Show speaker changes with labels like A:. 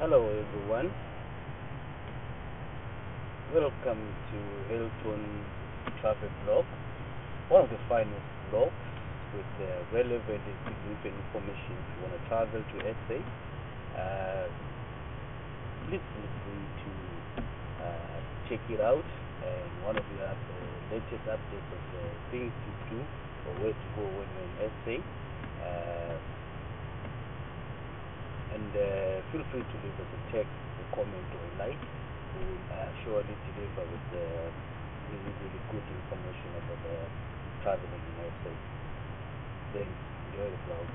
A: Hello everyone. Welcome to Hilton Travel Blog, one of the finest blogs with uh, relevant and significant information if you want to travel to SA. Uh, please feel free to uh, check it out and one of the uh, latest updates of things to do or where to go when you're in SA. Uh, and uh, feel free to leave us a text, a comment, or a like. We will uh, surely deliver with uh, really, really good information about uh, traveling in SA. Thanks. Enjoy the vlog.